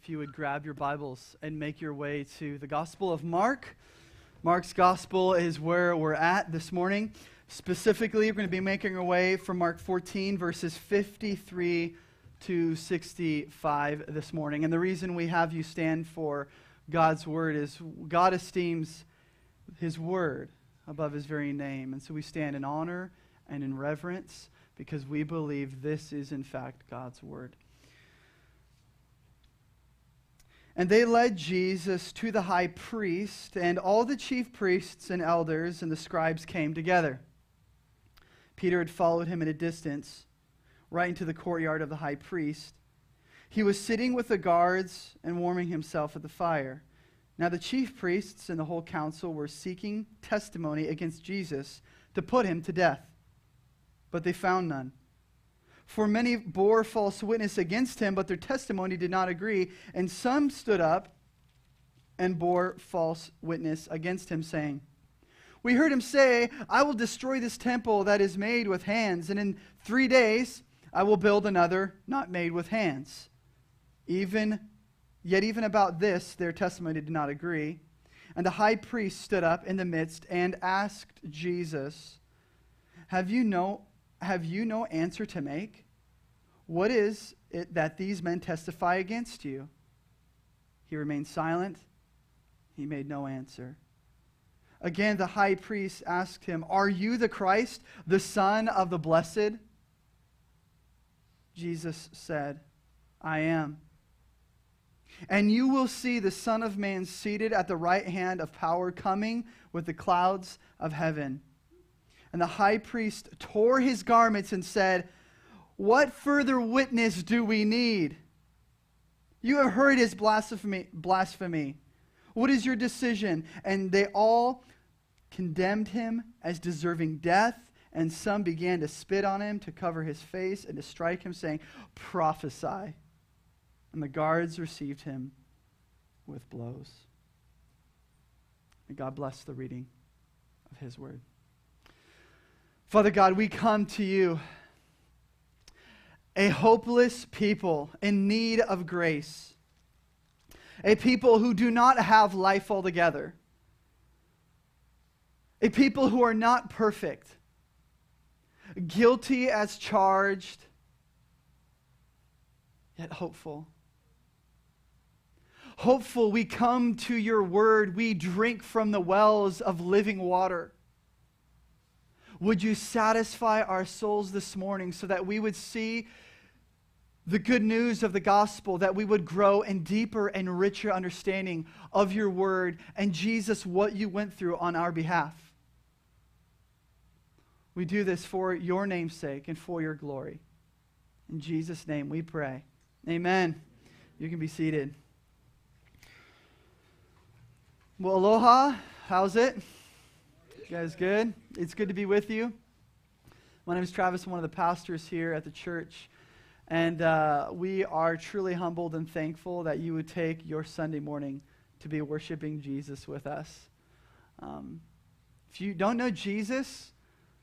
If you would grab your Bibles and make your way to the Gospel of Mark. Mark's Gospel is where we're at this morning. Specifically, we're going to be making our way from Mark 14, verses 53 to 65 this morning. And the reason we have you stand for God's Word is God esteems His Word above His very name. And so we stand in honor and in reverence because we believe this is, in fact, God's Word. And they led Jesus to the high priest, and all the chief priests and elders and the scribes came together. Peter had followed him at a distance, right into the courtyard of the high priest. He was sitting with the guards and warming himself at the fire. Now the chief priests and the whole council were seeking testimony against Jesus to put him to death, but they found none. For many bore false witness against him, but their testimony did not agree. And some stood up and bore false witness against him, saying, We heard him say, I will destroy this temple that is made with hands, and in three days I will build another not made with hands. Even yet even about this their testimony did not agree. And the high priest stood up in the midst and asked Jesus, Have you no have you no answer to make? What is it that these men testify against you? He remained silent. He made no answer. Again, the high priest asked him, Are you the Christ, the Son of the Blessed? Jesus said, I am. And you will see the Son of Man seated at the right hand of power, coming with the clouds of heaven. And the high priest tore his garments and said, What further witness do we need? You have heard his blasphemy. blasphemy. What is your decision? And they all condemned him as deserving death, and some began to spit on him to cover his face and to strike him, saying, Prophesy. And the guards received him with blows. May God bless the reading of his word. Father God, we come to you, a hopeless people in need of grace, a people who do not have life altogether, a people who are not perfect, guilty as charged, yet hopeful. Hopeful, we come to your word, we drink from the wells of living water. Would you satisfy our souls this morning so that we would see the good news of the gospel, that we would grow in deeper and richer understanding of your word and Jesus, what you went through on our behalf? We do this for your name's sake and for your glory. In Jesus' name we pray. Amen. You can be seated. Well, aloha. How's it? You guys good? It's good to be with you. My name is Travis. I'm one of the pastors here at the church. And uh, we are truly humbled and thankful that you would take your Sunday morning to be worshiping Jesus with us. Um, if you don't know Jesus,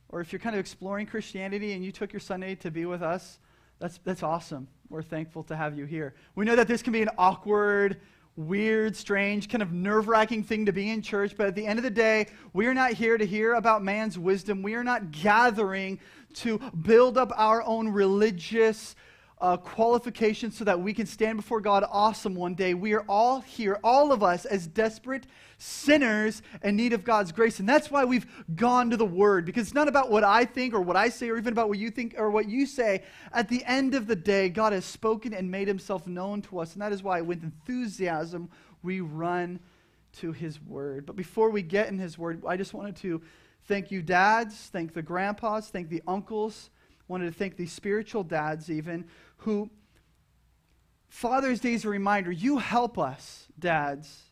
or if you're kind of exploring Christianity and you took your Sunday to be with us, that's, that's awesome. We're thankful to have you here. We know that this can be an awkward, weird, strange, kind of nerve wracking thing to be in church. But at the end of the day, we are not here to hear about man's wisdom. We are not gathering to build up our own religious uh, qualifications so that we can stand before God awesome one day. We are all here, all of us, as desperate sinners in need of God's grace. And that's why we've gone to the Word, because it's not about what I think or what I say or even about what you think or what you say. At the end of the day, God has spoken and made himself known to us. And that is why, with enthusiasm, we run to his Word. But before we get in his Word, I just wanted to thank you, dads, thank the grandpas, thank the uncles wanted to thank these spiritual dads, even, who Father's Day is a reminder you help us, dads,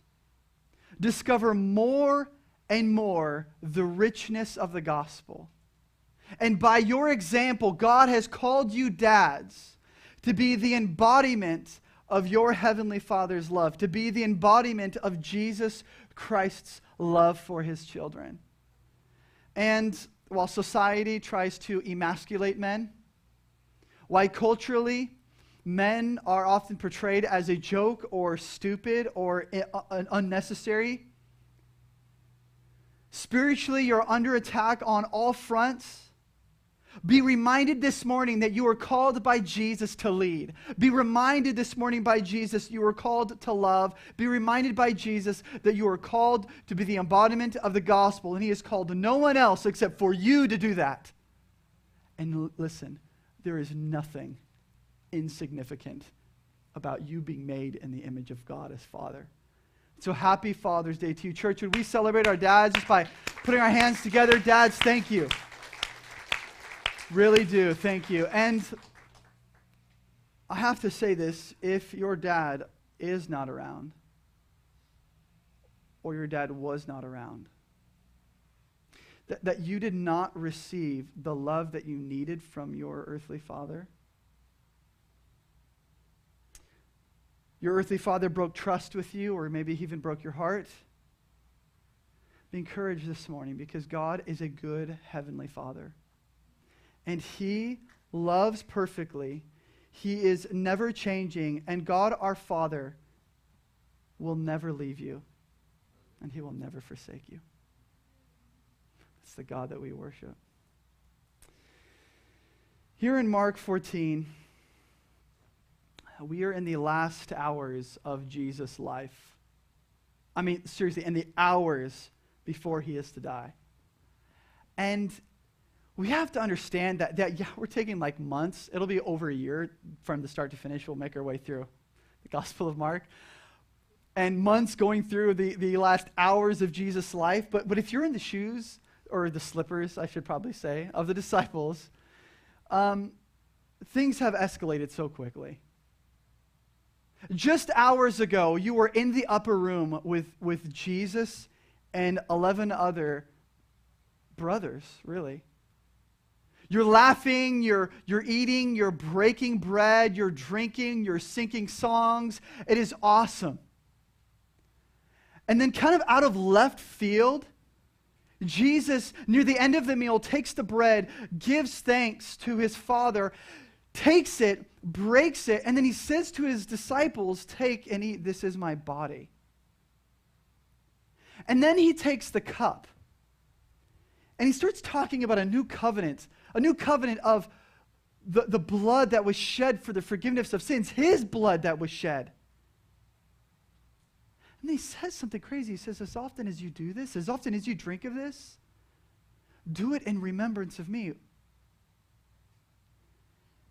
discover more and more the richness of the gospel. And by your example, God has called you dads to be the embodiment of your heavenly Father's love, to be the embodiment of Jesus Christ's love for his children. And while society tries to emasculate men, why culturally men are often portrayed as a joke or stupid or uh, unnecessary. Spiritually, you're under attack on all fronts. Be reminded this morning that you are called by Jesus to lead. Be reminded this morning by Jesus you are called to love. Be reminded by Jesus that you are called to be the embodiment of the gospel, and He has called no one else except for you to do that. And l- listen, there is nothing insignificant about you being made in the image of God as Father. So happy Father's Day to you, church. Would we celebrate our dads just by putting our hands together? Dads, thank you. Really do. Thank you. And I have to say this if your dad is not around, or your dad was not around, that, that you did not receive the love that you needed from your earthly father. Your earthly father broke trust with you, or maybe he even broke your heart. Be encouraged this morning because God is a good heavenly father and He loves perfectly. He is never changing, and God our Father will never leave you, and He will never forsake you. It's the God that we worship. Here in Mark 14, we are in the last hours of Jesus' life. I mean, seriously, in the hours before he is to die. And we have to understand that, that, yeah, we're taking like months. It'll be over a year from the start to finish. We'll make our way through the Gospel of Mark. And months going through the, the last hours of Jesus' life. But, but if you're in the shoes, or the slippers, I should probably say, of the disciples, um, things have escalated so quickly. Just hours ago, you were in the upper room with, with Jesus and 11 other brothers, really. You're laughing, you're, you're eating, you're breaking bread, you're drinking, you're singing songs. It is awesome. And then, kind of out of left field, Jesus, near the end of the meal, takes the bread, gives thanks to his Father, takes it, breaks it, and then he says to his disciples, Take and eat, this is my body. And then he takes the cup and he starts talking about a new covenant a new covenant of the, the blood that was shed for the forgiveness of sins, his blood that was shed. And he says something crazy. He says, As often as you do this, as often as you drink of this, do it in remembrance of me.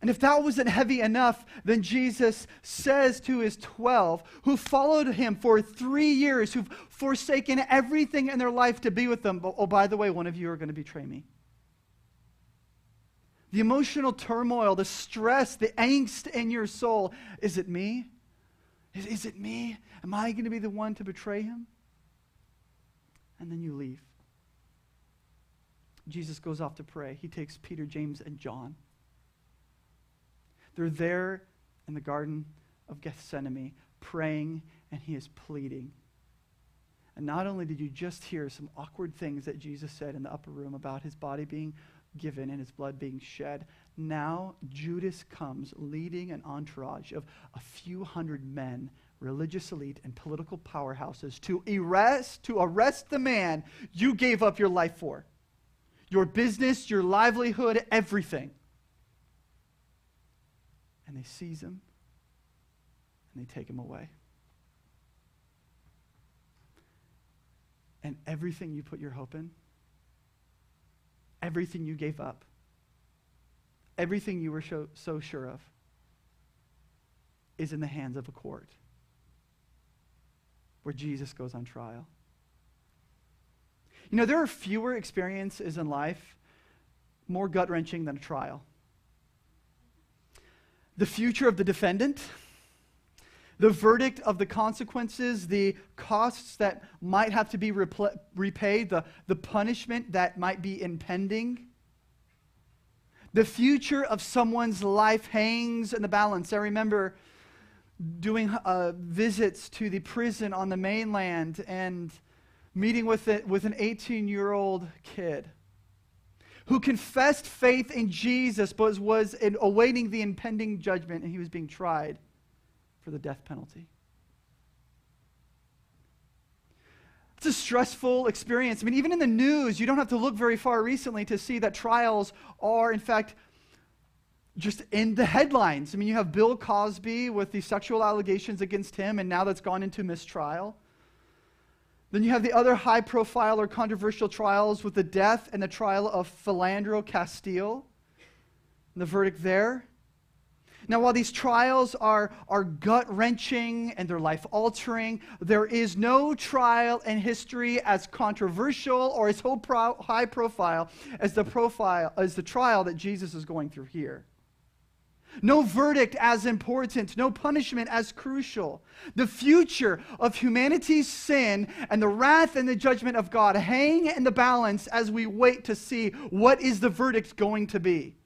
And if that wasn't heavy enough, then Jesus says to his 12, who followed him for three years, who've forsaken everything in their life to be with them, oh, by the way, one of you are going to betray me the emotional turmoil, the stress, the angst in your soul. Is it me? Is, is it me? Am I going to be the one to betray him? And then you leave. Jesus goes off to pray. He takes Peter, James, and John. They're there in the Garden of Gethsemane praying, and he is pleading. And not only did you just hear some awkward things that Jesus said in the upper room about his body being given and his blood being shed. Now Judas comes leading an entourage of a few hundred men, religious elite and political powerhouses to arrest to arrest the man you gave up your life for. Your business, your livelihood, everything. And they seize him and they take him away. And everything you put your hope in everything you gave up, everything you were so, so sure of, is in the hands of a court where Jesus goes on trial. You know, there are fewer experiences in life more gut wrenching than a trial. The future of the defendant the verdict of the consequences, the costs that might have to be repl- repaid, the, the punishment that might be impending. The future of someone's life hangs in the balance. I remember doing uh, visits to the prison on the mainland and meeting with, it, with an 18 year old kid who confessed faith in Jesus but was in, awaiting the impending judgment and he was being tried for the death penalty. It's a stressful experience. I mean, even in the news, you don't have to look very far recently to see that trials are, in fact, just in the headlines. I mean, you have Bill Cosby with the sexual allegations against him, and now that's gone into mistrial. Then you have the other high profile or controversial trials with the death and the trial of Philando Castile, and the verdict there. Now, while these trials are, are gut wrenching and they're life altering, there is no trial in history as controversial or as high profile as the, profile, as the trial that Jesus is going through here. No verdict as important, no punishment as crucial. The future of humanity's sin and the wrath and the judgment of God hang in the balance as we wait to see what is the verdict going to be.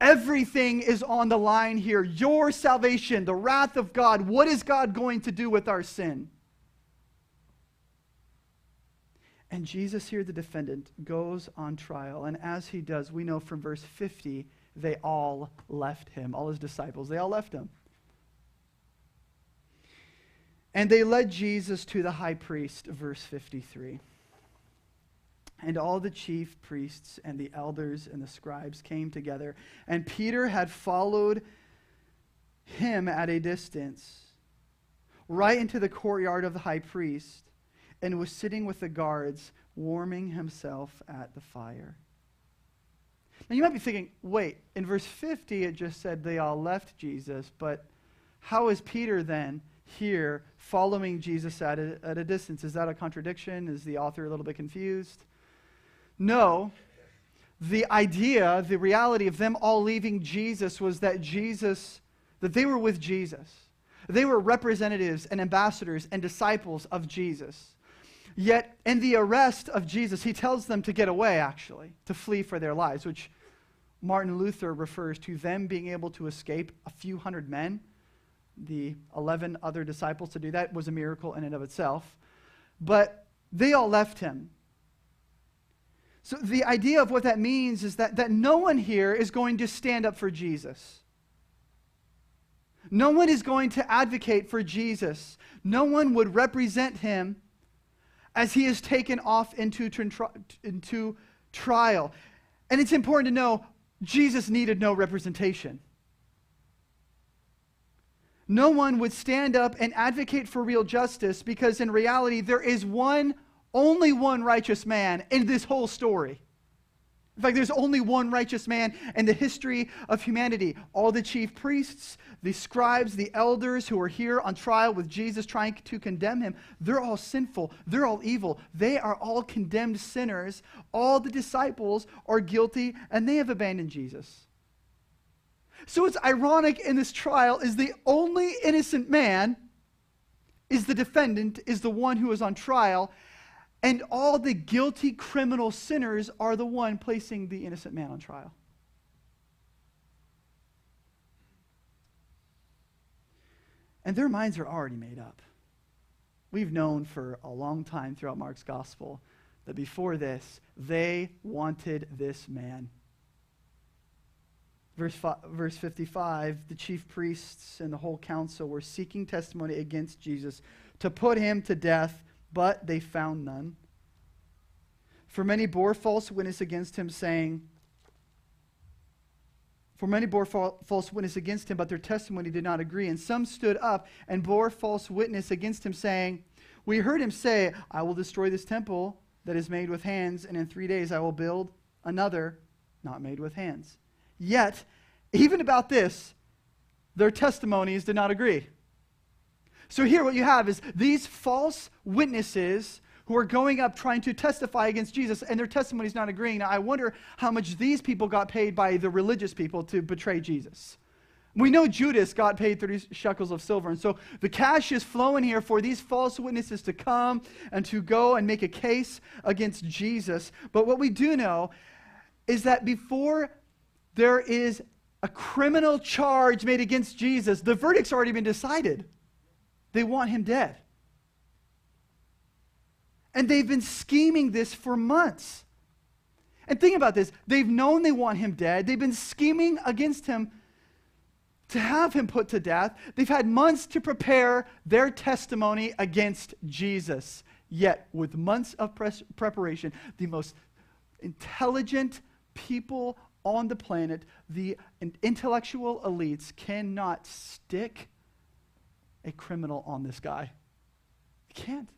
Everything is on the line here. Your salvation, the wrath of God. What is God going to do with our sin? And Jesus, here, the defendant, goes on trial. And as he does, we know from verse 50, they all left him. All his disciples, they all left him. And they led Jesus to the high priest, verse 53. And all the chief priests and the elders and the scribes came together. And Peter had followed him at a distance, right into the courtyard of the high priest, and was sitting with the guards, warming himself at the fire. Now you might be thinking, wait, in verse 50 it just said they all left Jesus, but how is Peter then here following Jesus at a, at a distance? Is that a contradiction? Is the author a little bit confused? No. The idea, the reality of them all leaving Jesus was that Jesus, that they were with Jesus. They were representatives and ambassadors and disciples of Jesus. Yet, in the arrest of Jesus, he tells them to get away, actually, to flee for their lives, which Martin Luther refers to them being able to escape a few hundred men. The 11 other disciples to do that was a miracle in and of itself. But they all left him. So, the idea of what that means is that, that no one here is going to stand up for Jesus. No one is going to advocate for Jesus. No one would represent him as he is taken off into, into trial. And it's important to know Jesus needed no representation. No one would stand up and advocate for real justice because, in reality, there is one only one righteous man in this whole story. In fact, there's only one righteous man in the history of humanity. All the chief priests, the scribes, the elders who are here on trial with Jesus trying to condemn him, they're all sinful. They're all evil. They are all condemned sinners. All the disciples are guilty and they have abandoned Jesus. So it's ironic in this trial is the only innocent man is the defendant, is the one who is on trial, and all the guilty criminal sinners are the one placing the innocent man on trial. And their minds are already made up. We've known for a long time throughout Mark's gospel that before this, they wanted this man. Verse, five, verse 55 the chief priests and the whole council were seeking testimony against Jesus to put him to death but they found none. For many bore false witness against him, saying, For many bore false witness against him, but their testimony did not agree. And some stood up and bore false witness against him, saying, We heard him say, I will destroy this temple that is made with hands, and in three days I will build another not made with hands. Yet, even about this, their testimonies did not agree. So here what you have is these false witnesses who are going up trying to testify against Jesus, and their testimony is not agreeing. Now, I wonder how much these people got paid by the religious people to betray Jesus. We know Judas got paid 30 shekels of silver. And so the cash is flowing here for these false witnesses to come and to go and make a case against Jesus. But what we do know is that before there is a criminal charge made against Jesus, the verdict's already been decided. They want him dead. And they've been scheming this for months. And think about this they've known they want him dead, they've been scheming against him to have him put to death. They've had months to prepare their testimony against Jesus. Yet, with months of pres- preparation, the most intelligent people on the planet, the intellectual elites, cannot stick a criminal on this guy. You can't.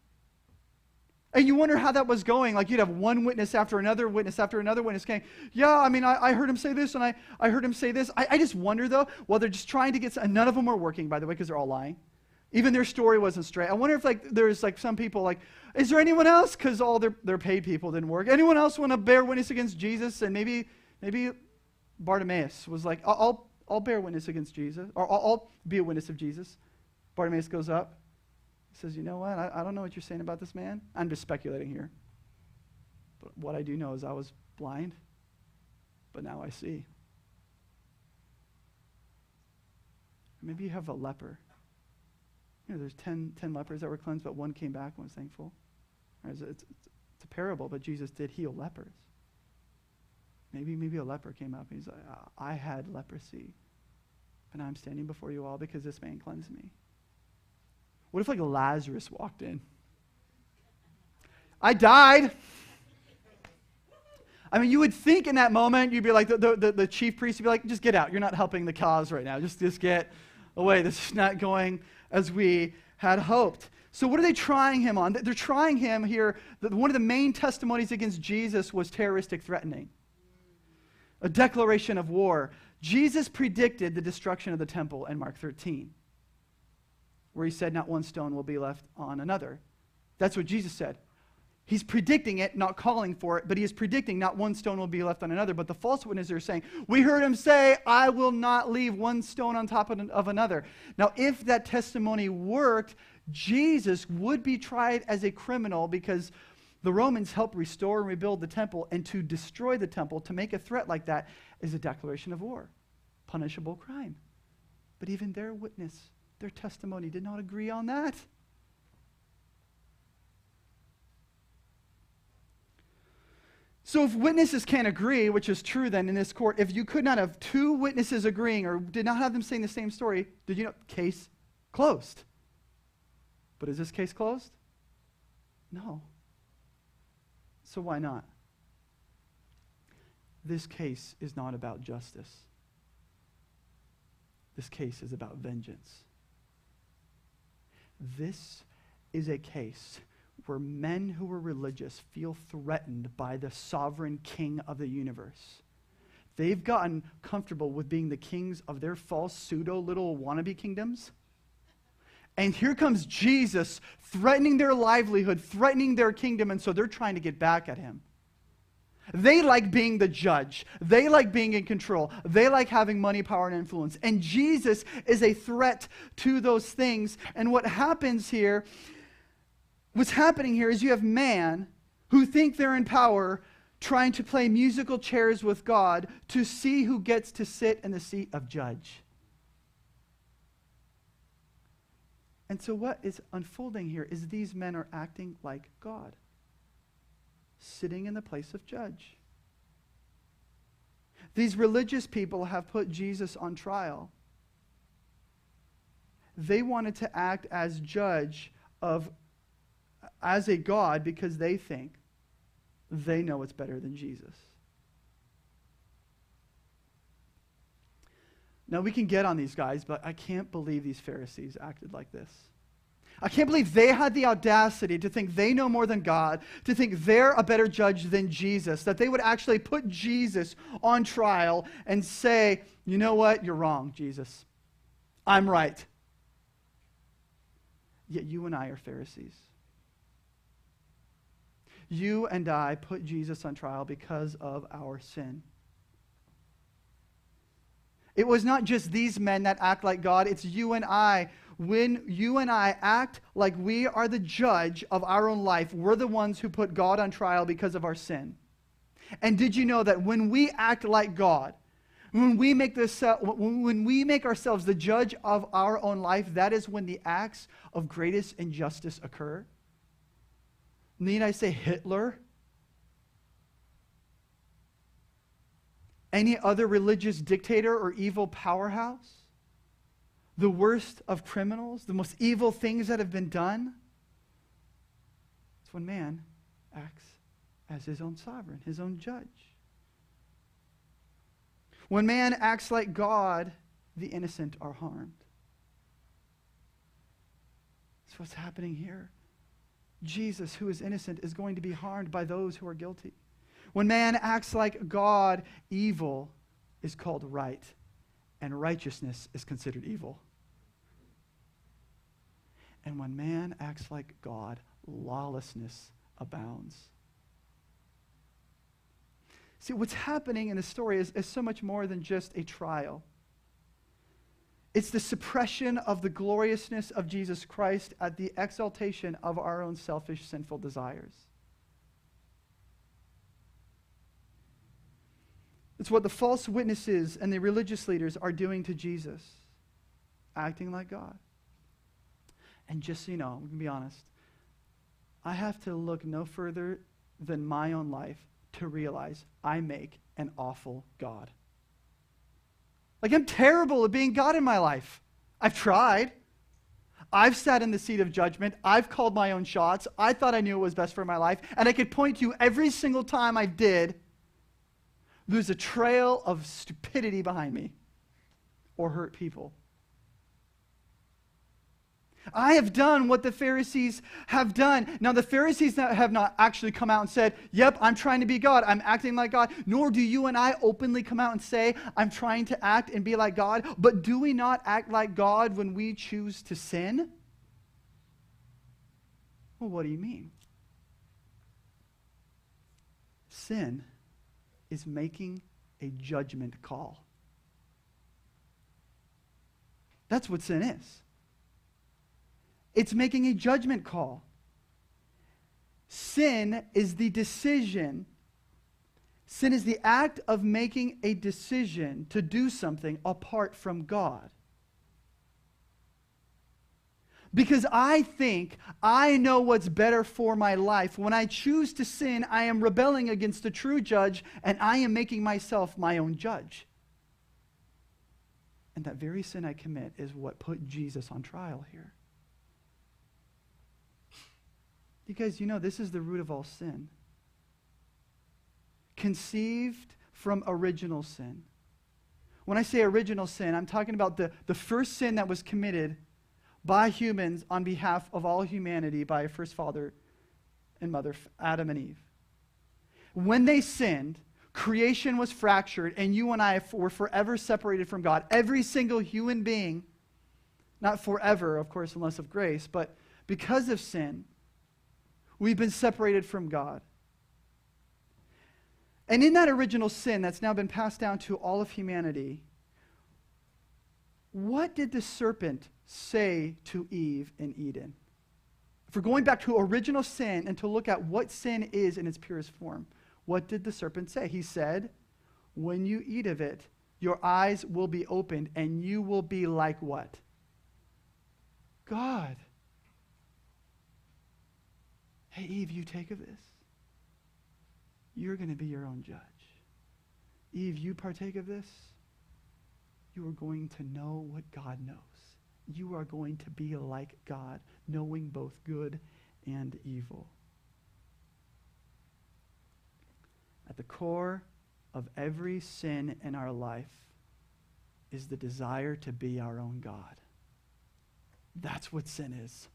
And you wonder how that was going. Like you'd have one witness after another witness after another witness saying, Yeah, I mean, I, I heard him say this and I, I heard him say this. I, I just wonder, though, well, they're just trying to get, and none of them were working, by the way, because they're all lying. Even their story wasn't straight. I wonder if, like, there's, like, some people, like, is there anyone else? Because all their, their paid people didn't work. Anyone else want to bear witness against Jesus? And maybe, maybe Bartimaeus was like, I'll, I'll, I'll bear witness against Jesus, or I'll, I'll be a witness of Jesus. Bartimaeus goes up He says, You know what? I, I don't know what you're saying about this man. I'm just speculating here. But what I do know is I was blind, but now I see. Maybe you have a leper. You know, there's 10, 10 lepers that were cleansed, but one came back and was thankful. It's, it's, it's, a parable, but Jesus did heal lepers. Maybe, maybe a leper came up and he's like, I had leprosy, but I'm standing before you all because this man cleansed me. What if like Lazarus walked in? I died. I mean, you would think in that moment, you'd be like, the, the, the, chief priest would be like, just get out. You're not helping the cause right now. Just, just get away. This is not going as we had hoped. So, what are they trying him on? They're trying him here. One of the main testimonies against Jesus was terroristic threatening, a declaration of war. Jesus predicted the destruction of the temple in Mark 13 where he said, Not one stone will be left on another. That's what Jesus said. He's predicting it, not calling for it, but he is predicting not one stone will be left on another. But the false witnesses are saying, We heard him say, I will not leave one stone on top of another. Now, if that testimony worked, Jesus would be tried as a criminal because the Romans helped restore and rebuild the temple, and to destroy the temple, to make a threat like that, is a declaration of war, punishable crime. But even their witness their testimony did not agree on that. So, if witnesses can't agree, which is true then in this court, if you could not have two witnesses agreeing or did not have them saying the same story, did you know? Case closed. But is this case closed? No. So, why not? This case is not about justice. This case is about vengeance. This is a case where men who are religious feel threatened by the sovereign king of the universe. They've gotten comfortable with being the kings of their false pseudo little wannabe kingdoms. And here comes Jesus threatening their livelihood, threatening their kingdom, and so they're trying to get back at him. They like being the judge. They like being in control. They like having money, power, and influence. And Jesus is a threat to those things. And what happens here, what's happening here is you have man who think they're in power trying to play musical chairs with God to see who gets to sit in the seat of judge. And so, what is unfolding here is these men are acting like God sitting in the place of judge. These religious people have put Jesus on trial. They wanted to act as judge of as a God because they think they know it's better than Jesus. Now we can get on these guys, but I can't believe these Pharisees acted like this. I can't believe they had the audacity to think they know more than God, to think they're a better judge than Jesus, that they would actually put Jesus on trial and say, you know what, you're wrong, Jesus. I'm right. Yet you and I are Pharisees. You and I put Jesus on trial because of our sin. It was not just these men that act like God, it's you and I when you and I act like we are the judge of our own life, we're the ones who put God on trial because of our sin. And did you know that when we act like God, when we make this, when we make ourselves the judge of our own life, that is when the acts of greatest injustice occur. Need I say Hitler? Any other religious dictator or evil powerhouse, the worst of criminals, the most evil things that have been done. It's when man acts as his own sovereign, his own judge. When man acts like God, the innocent are harmed. That's what's happening here. Jesus, who is innocent, is going to be harmed by those who are guilty. When man acts like God, evil is called right, and righteousness is considered evil. And when man acts like God, lawlessness abounds. See, what's happening in the story is, is so much more than just a trial. It's the suppression of the gloriousness of Jesus Christ at the exaltation of our own selfish, sinful desires. It's what the false witnesses and the religious leaders are doing to Jesus, acting like God. And just so you know, we can be honest, I have to look no further than my own life to realize I make an awful God. Like, I'm terrible at being God in my life. I've tried. I've sat in the seat of judgment. I've called my own shots. I thought I knew what was best for my life. And I could point to every single time I did, there's a trail of stupidity behind me or hurt people. I have done what the Pharisees have done. Now, the Pharisees have not actually come out and said, Yep, I'm trying to be God. I'm acting like God. Nor do you and I openly come out and say, I'm trying to act and be like God. But do we not act like God when we choose to sin? Well, what do you mean? Sin is making a judgment call. That's what sin is. It's making a judgment call. Sin is the decision. Sin is the act of making a decision to do something apart from God. Because I think I know what's better for my life. When I choose to sin, I am rebelling against the true judge, and I am making myself my own judge. And that very sin I commit is what put Jesus on trial here. Guys, you know this is the root of all sin. Conceived from original sin. When I say original sin, I'm talking about the, the first sin that was committed by humans on behalf of all humanity by first father and mother, Adam and Eve. When they sinned, creation was fractured, and you and I were forever separated from God. Every single human being, not forever, of course, unless of grace, but because of sin, We've been separated from God. And in that original sin that's now been passed down to all of humanity, what did the serpent say to Eve in Eden? If we're going back to original sin and to look at what sin is in its purest form, what did the serpent say? He said, When you eat of it, your eyes will be opened and you will be like what? God. Hey, Eve, you take of this. You're going to be your own judge. Eve, you partake of this. You are going to know what God knows. You are going to be like God, knowing both good and evil. At the core of every sin in our life is the desire to be our own God. That's what sin is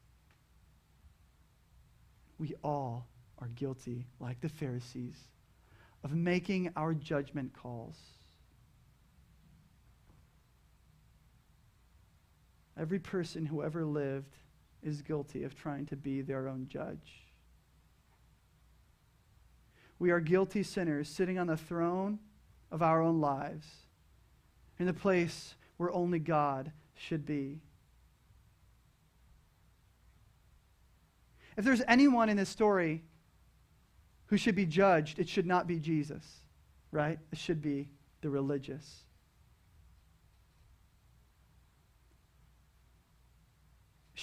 we all are guilty, like the Pharisees, of making our judgment calls. Every person who ever lived is guilty of trying to be their own judge. We are guilty sinners sitting on the throne of our own lives, in the place where only God should be. If there's anyone in this story who should be judged, it should not be Jesus, right? It should be the religious.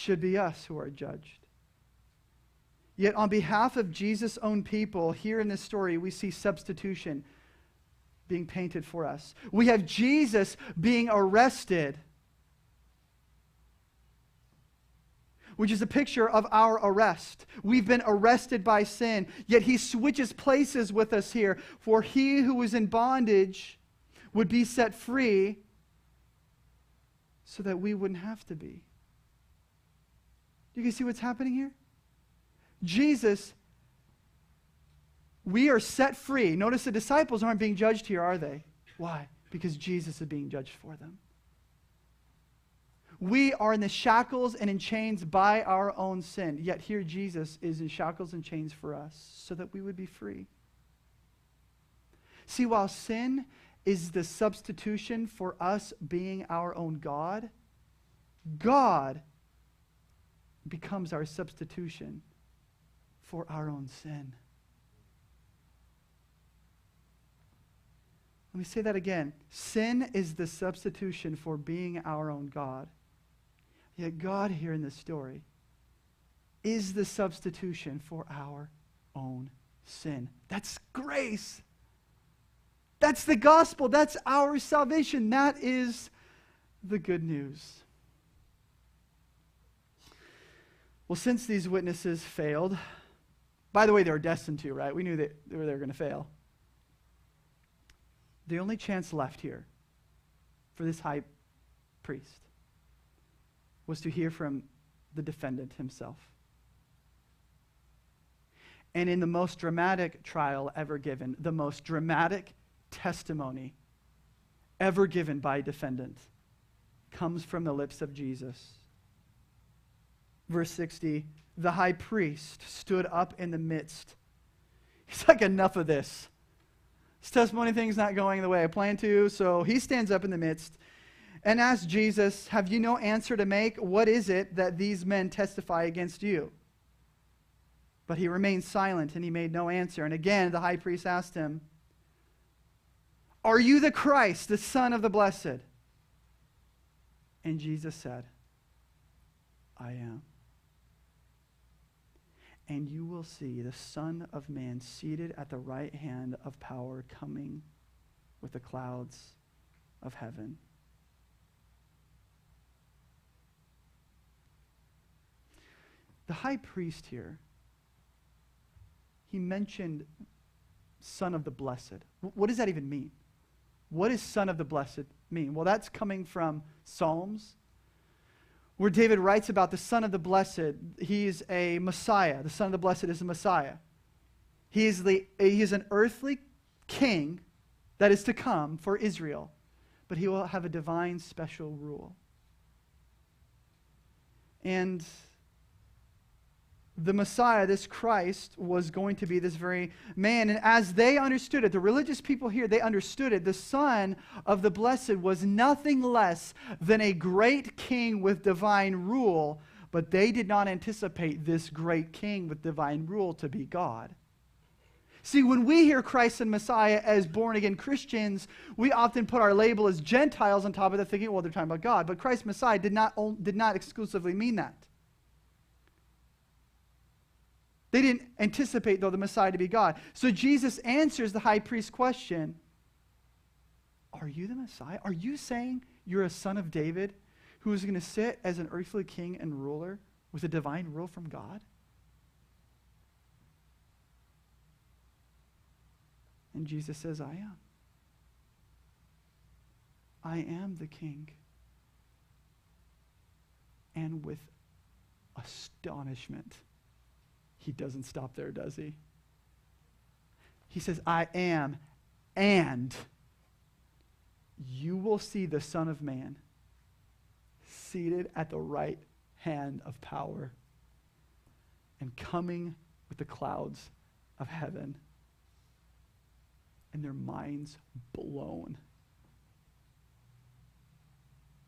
Should be us who are judged. Yet, on behalf of Jesus' own people, here in this story, we see substitution being painted for us. We have Jesus being arrested, which is a picture of our arrest. We've been arrested by sin, yet he switches places with us here. For he who was in bondage would be set free so that we wouldn't have to be. Do you guys see what's happening here? Jesus, we are set free. Notice the disciples aren't being judged here, are they? Why? Because Jesus is being judged for them. We are in the shackles and in chains by our own sin. Yet here Jesus is in shackles and chains for us so that we would be free. See, while sin is the substitution for us being our own God, God becomes our substitution for our own sin. Let me say that again. Sin is the substitution for being our own God. Yet God, here in this story, is the substitution for our own sin. That's grace. That's the gospel. That's our salvation. That is the good news. Well, since these witnesses failed, by the way, they were destined to, right? We knew that they were, were going to fail. The only chance left here for this high priest was to hear from the defendant himself. And in the most dramatic trial ever given, the most dramatic testimony ever given by a defendant comes from the lips of Jesus verse 60, the high priest stood up in the midst. He's like, enough of this. This testimony thing's not going the way I plan to. So he stands up in the midst and asks Jesus, Have you no answer to make? What is it that these men testify against you? But he remained silent and he made no answer. And again, the high priest asked him, Are you the Christ, the Son of the Blessed? And Jesus said, I am and you will see the Son of Man seated at the right hand of power coming with the clouds of heaven. The high priest here, he mentioned Son of the Blessed. What does that even mean? What does Son of the Blessed mean? Well, that's coming from Psalms where David writes about the Son of the Blessed. He's a Messiah. The Son of the Blessed is a Messiah. He is, the, he is an earthly king that is to come for Israel, but he will have a divine special rule. And the Messiah, this Christ, was going to be this very man. And as they understood it, the religious people here, they understood it. The Son of the Blessed was nothing less than a great king with divine rule, but they did not anticipate this great king with divine rule to be God. See, when we hear Christ and Messiah as born again Christians, we often put our label as Gentiles on top of that, thinking, well, they're talking about God. But Christ Messiah did not, did not exclusively mean that. They didn't anticipate, though, the Messiah to be God. So Jesus answers the high priest's question Are you the Messiah? Are you saying you're a son of David who is going to sit as an earthly king and ruler with a divine rule from God? And Jesus says, I am. I am the king. And with astonishment, he doesn't stop there, does he? He says, I am, and you will see the Son of Man seated at the right hand of power and coming with the clouds of heaven. And their minds blown.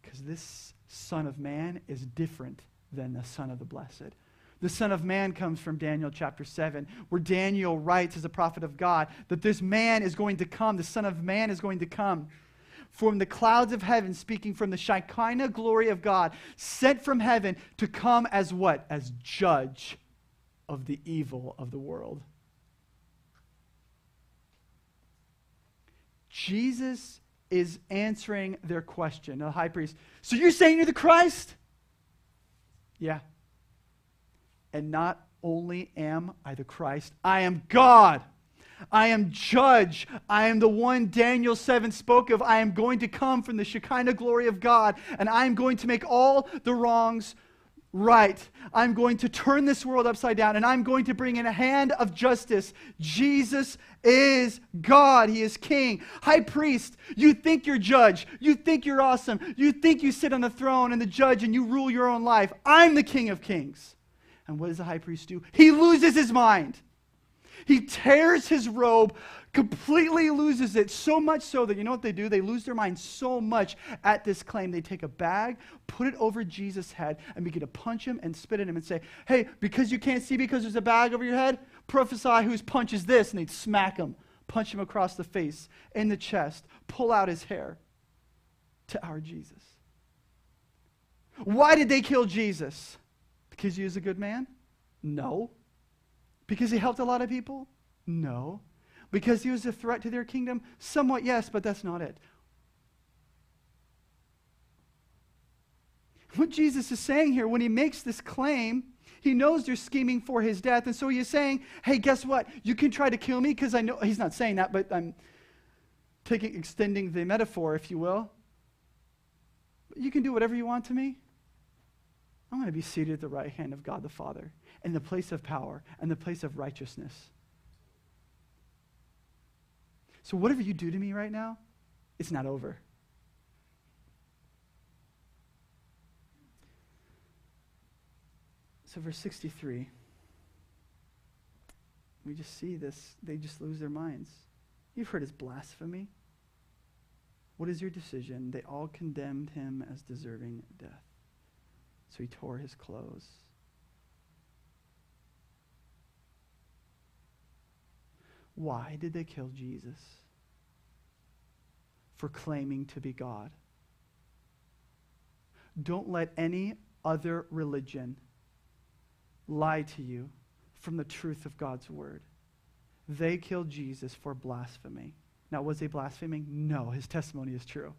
Because this Son of Man is different than the Son of the Blessed. The Son of Man comes from Daniel chapter 7, where Daniel writes as a prophet of God that this man is going to come, the Son of Man is going to come from the clouds of heaven, speaking from the Shekinah glory of God, sent from heaven to come as what? As judge of the evil of the world. Jesus is answering their question. The high priest, so you're saying you're the Christ? Yeah. And not only am I the Christ, I am God. I am judge. I am the one Daniel 7 spoke of. I am going to come from the Shekinah glory of God, and I am going to make all the wrongs right. I'm going to turn this world upside down, and I'm going to bring in a hand of justice. Jesus is God. He is king. High priest, you think you're judge. You think you're awesome. You think you sit on the throne and the judge and you rule your own life. I'm the king of kings. And what does the high priest do? He loses his mind. He tears his robe, completely loses it, so much so that you know what they do? They lose their mind so much at this claim. They take a bag, put it over Jesus' head, and begin to punch him and spit at him and say, Hey, because you can't see because there's a bag over your head, prophesy whose punch is this. And they'd smack him, punch him across the face, in the chest, pull out his hair to our Jesus. Why did they kill Jesus? Because he was a good man? No. Because he helped a lot of people? No. Because he was a threat to their kingdom? Somewhat, yes, but that's not it. What Jesus is saying here, when he makes this claim, he knows they're scheming for his death. And so he is saying, hey, guess what? You can try to kill me because I know, he's not saying that, but I'm taking, extending the metaphor, if you will. You can do whatever you want to me. I'm going to be seated at the right hand of God the Father in the place of power and the place of righteousness. So, whatever you do to me right now, it's not over. So, verse 63, we just see this. They just lose their minds. You've heard his blasphemy. What is your decision? They all condemned him as deserving death. So he tore his clothes. Why did they kill Jesus? For claiming to be God. Don't let any other religion lie to you from the truth of God's word. They killed Jesus for blasphemy. Now, was he blaspheming? No, his testimony is true.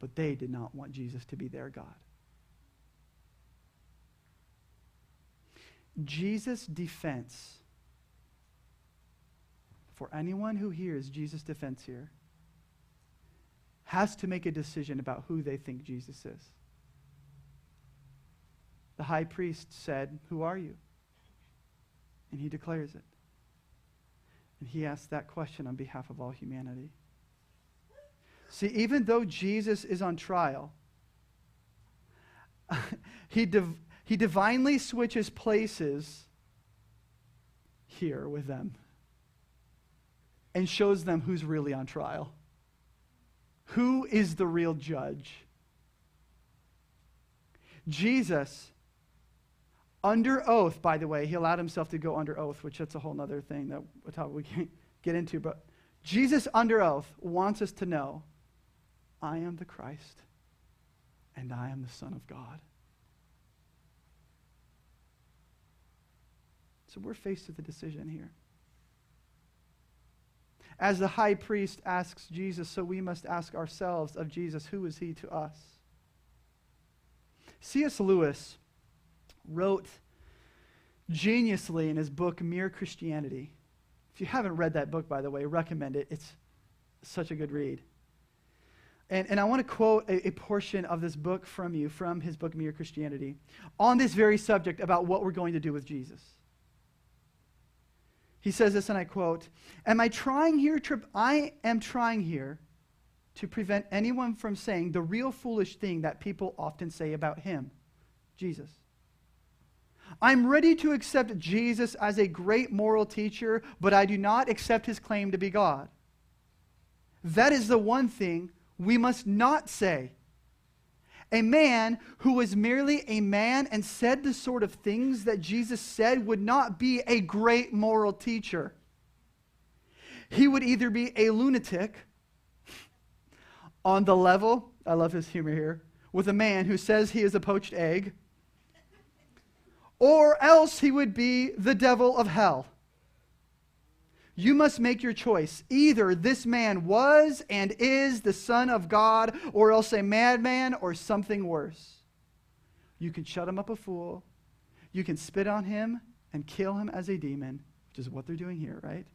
But they did not want Jesus to be their God. Jesus' defense for anyone who hears Jesus' defense here has to make a decision about who they think Jesus is. The high priest said, Who are you? And he declares it. And he asks that question on behalf of all humanity. See, even though Jesus is on trial, he, div- he divinely switches places here with them and shows them who's really on trial. Who is the real judge? Jesus, under oath, by the way, he allowed himself to go under oath, which that's a whole other thing that we can't get into. But Jesus, under oath, wants us to know I am the Christ and I am the Son of God. So we're faced with a decision here. As the high priest asks Jesus, so we must ask ourselves of Jesus, who is he to us? C.S. Lewis wrote geniusly in his book, Mere Christianity. If you haven't read that book, by the way, recommend it. It's such a good read. And, and I want to quote a, a, portion of this book from you, from his book, Mere Christianity, on this very subject about what we're going to do with Jesus. He says this, and I quote Am I trying here I am trying here to prevent anyone from saying the real foolish thing that people often say about him, Jesus. I'm ready to accept Jesus as a great moral teacher, but I do not accept his claim to be God. That is the one thing we must not say a man who was merely a man and said the sort of things that Jesus said would not be a great moral teacher. He would either be a lunatic on the level, I love his humor here, with a man who says he is a poached egg, or else he would be the devil of hell. You must make your choice. Either this man was and is the Son of God, or else a madman or something worse. You can shut him up a fool. You can spit on him and kill him as a demon, which is what they're doing here, right?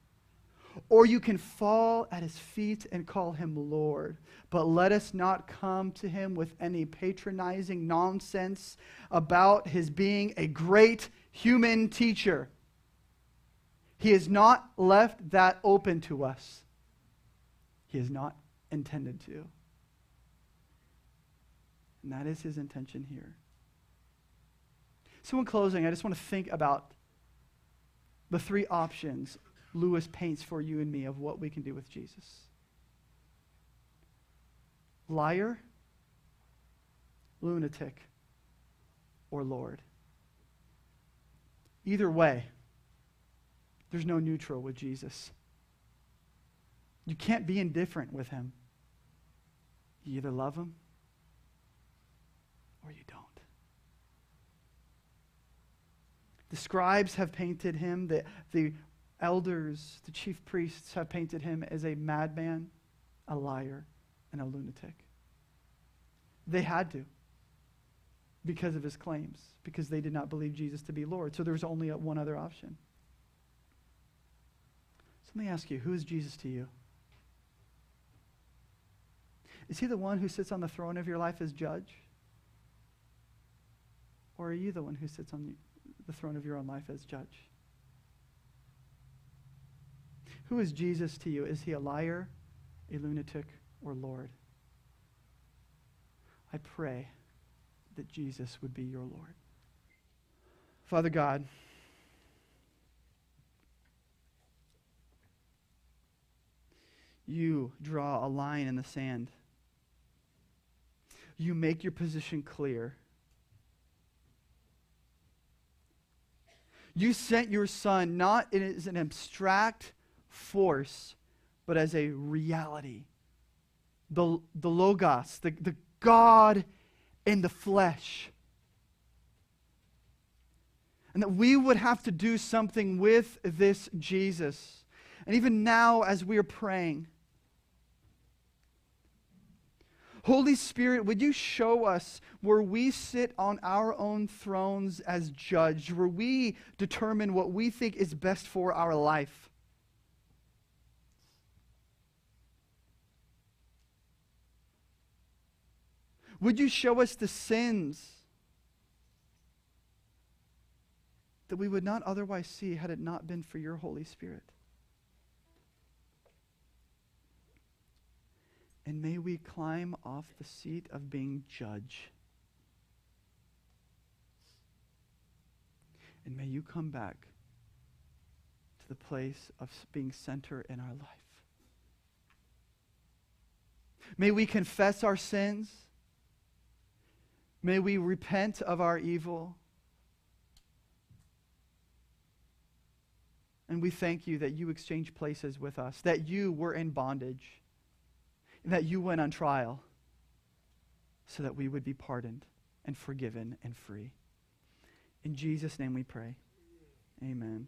Or you can fall at his feet and call him Lord. But let us not come to him with any patronizing nonsense about his being a great human teacher. He has not left that open to us. He has not intended to. And that is his intention here. So, in closing, I just want to think about the three options Lewis paints for you and me of what we can do with Jesus liar, lunatic, or Lord. Either way, there's no neutral with Jesus. You can't be indifferent with him. You either love him or you don't. The scribes have painted him, the, the elders, the chief priests have painted him as a madman, a liar, and a lunatic. They had to because of his claims, because they did not believe Jesus to be Lord. So there was only one other option. So let me ask you who is Jesus to you? Is he the one who sits on the throne of your life as judge? Or are you the one who sits on the throne of your own life as judge? Who is Jesus to you? Is he a liar, a lunatic, or Lord? I pray that Jesus would be your Lord. Father God, you draw a line in the sand. You make your position clear. You sent your son not as an abstract force, but as a reality. The, the Logos, the, the God in the flesh. And that we would have to do something with this Jesus. And even now, as we are praying, Holy Spirit, would you show us where we sit on our own thrones as judge, where we determine what we think is best for our life? Would you show us the sins that we would not otherwise see had it not been for your Holy Spirit? And may we climb off the seat of being judge. And may you come back to the place of being center in our life. May we confess our sins. May we repent of our evil. And we thank you that you exchanged places with us, that you were in bondage, that you went on trial so that we would be pardoned and forgiven and free. In Jesus' name we pray. Amen.